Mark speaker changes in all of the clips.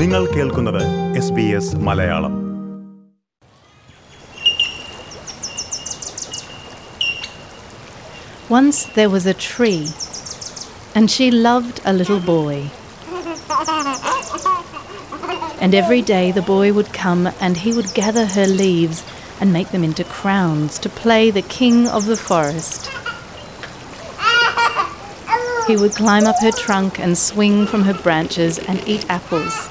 Speaker 1: നിങ്ങൾ കേൾക്കുന്നത് S B S Malayalam
Speaker 2: Once there was a tree, and she loved a little boy. And every day the boy would come and he would gather her leaves and make them into crowns to play the king of the forest. He would climb up her trunk and swing from her branches and eat apples.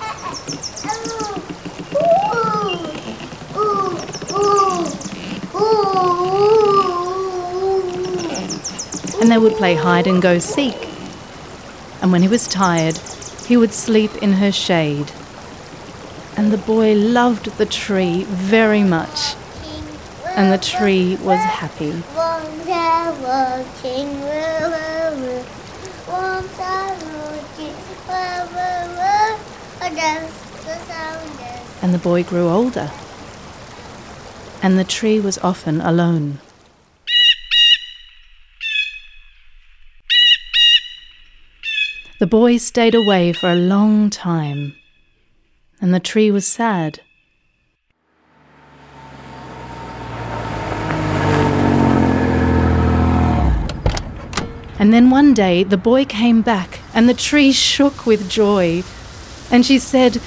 Speaker 2: and they would play hide and go seek. And when he was tired, he would sleep in her shade. And the boy loved the tree very much, and the tree was happy. And the boy grew older, and the tree was often alone. The boy stayed away for a long time, and the tree was sad. And then one day the boy came back, and the tree shook with joy. And she said,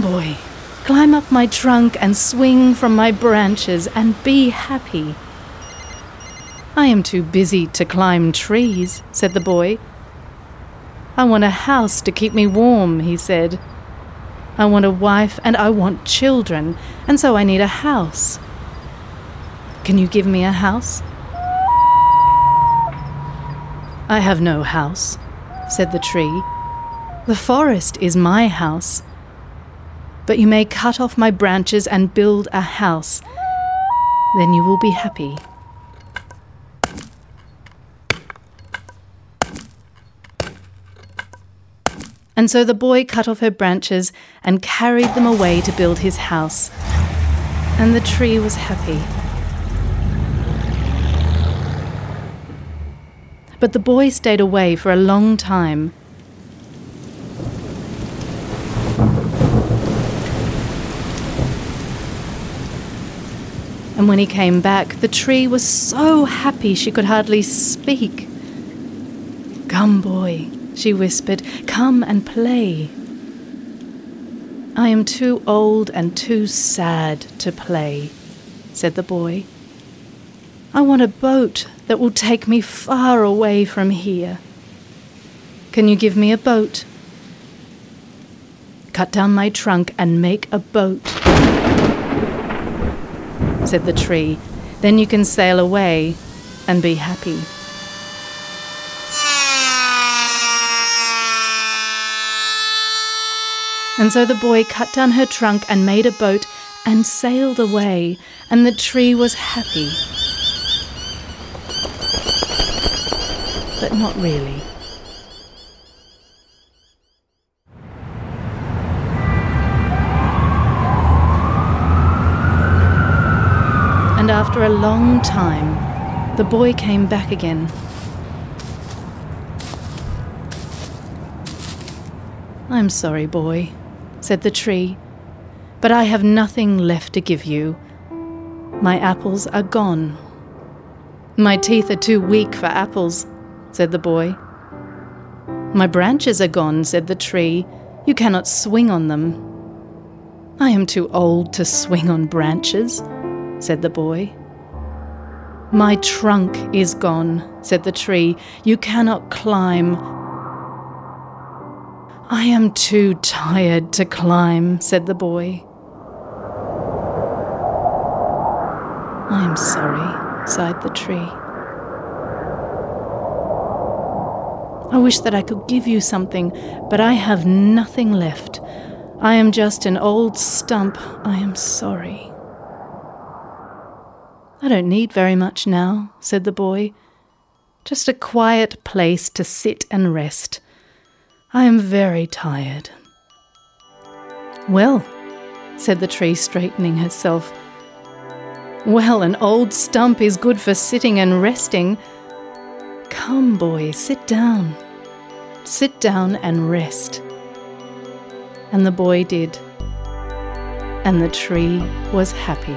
Speaker 2: Boy, climb up my trunk and swing from my branches and be happy. I am too busy to climb trees, said the boy. I want a house to keep me warm, he said. I want a wife and I want children, and so I need a house. Can you give me a house? I have no house, said the tree. The forest is my house. But you may cut off my branches and build a house. Then you will be happy. And so the boy cut off her branches and carried them away to build his house. And the tree was happy. But the boy stayed away for a long time. And when he came back, the tree was so happy she could hardly speak. Come, boy, she whispered, come and play. I am too old and too sad to play, said the boy. I want a boat that will take me far away from here. Can you give me a boat? Cut down my trunk and make a boat, said the tree. Then you can sail away and be happy. And so the boy cut down her trunk and made a boat and sailed away, and the tree was happy. But not really. After a long time, the boy came back again. I'm sorry, boy, said the tree, but I have nothing left to give you. My apples are gone. My teeth are too weak for apples, said the boy. My branches are gone, said the tree. You cannot swing on them. I am too old to swing on branches, said the boy. My trunk is gone, said the tree. You cannot climb. I am too tired to climb, said the boy. I am sorry, sighed the tree. I wish that I could give you something, but I have nothing left. I am just an old stump. I am sorry. I don't need very much now, said the boy. Just a quiet place to sit and rest. I am very tired. Well, said the tree, straightening herself. Well, an old stump is good for sitting and resting. Come, boy, sit down. Sit down and rest. And the boy did. And the tree was happy.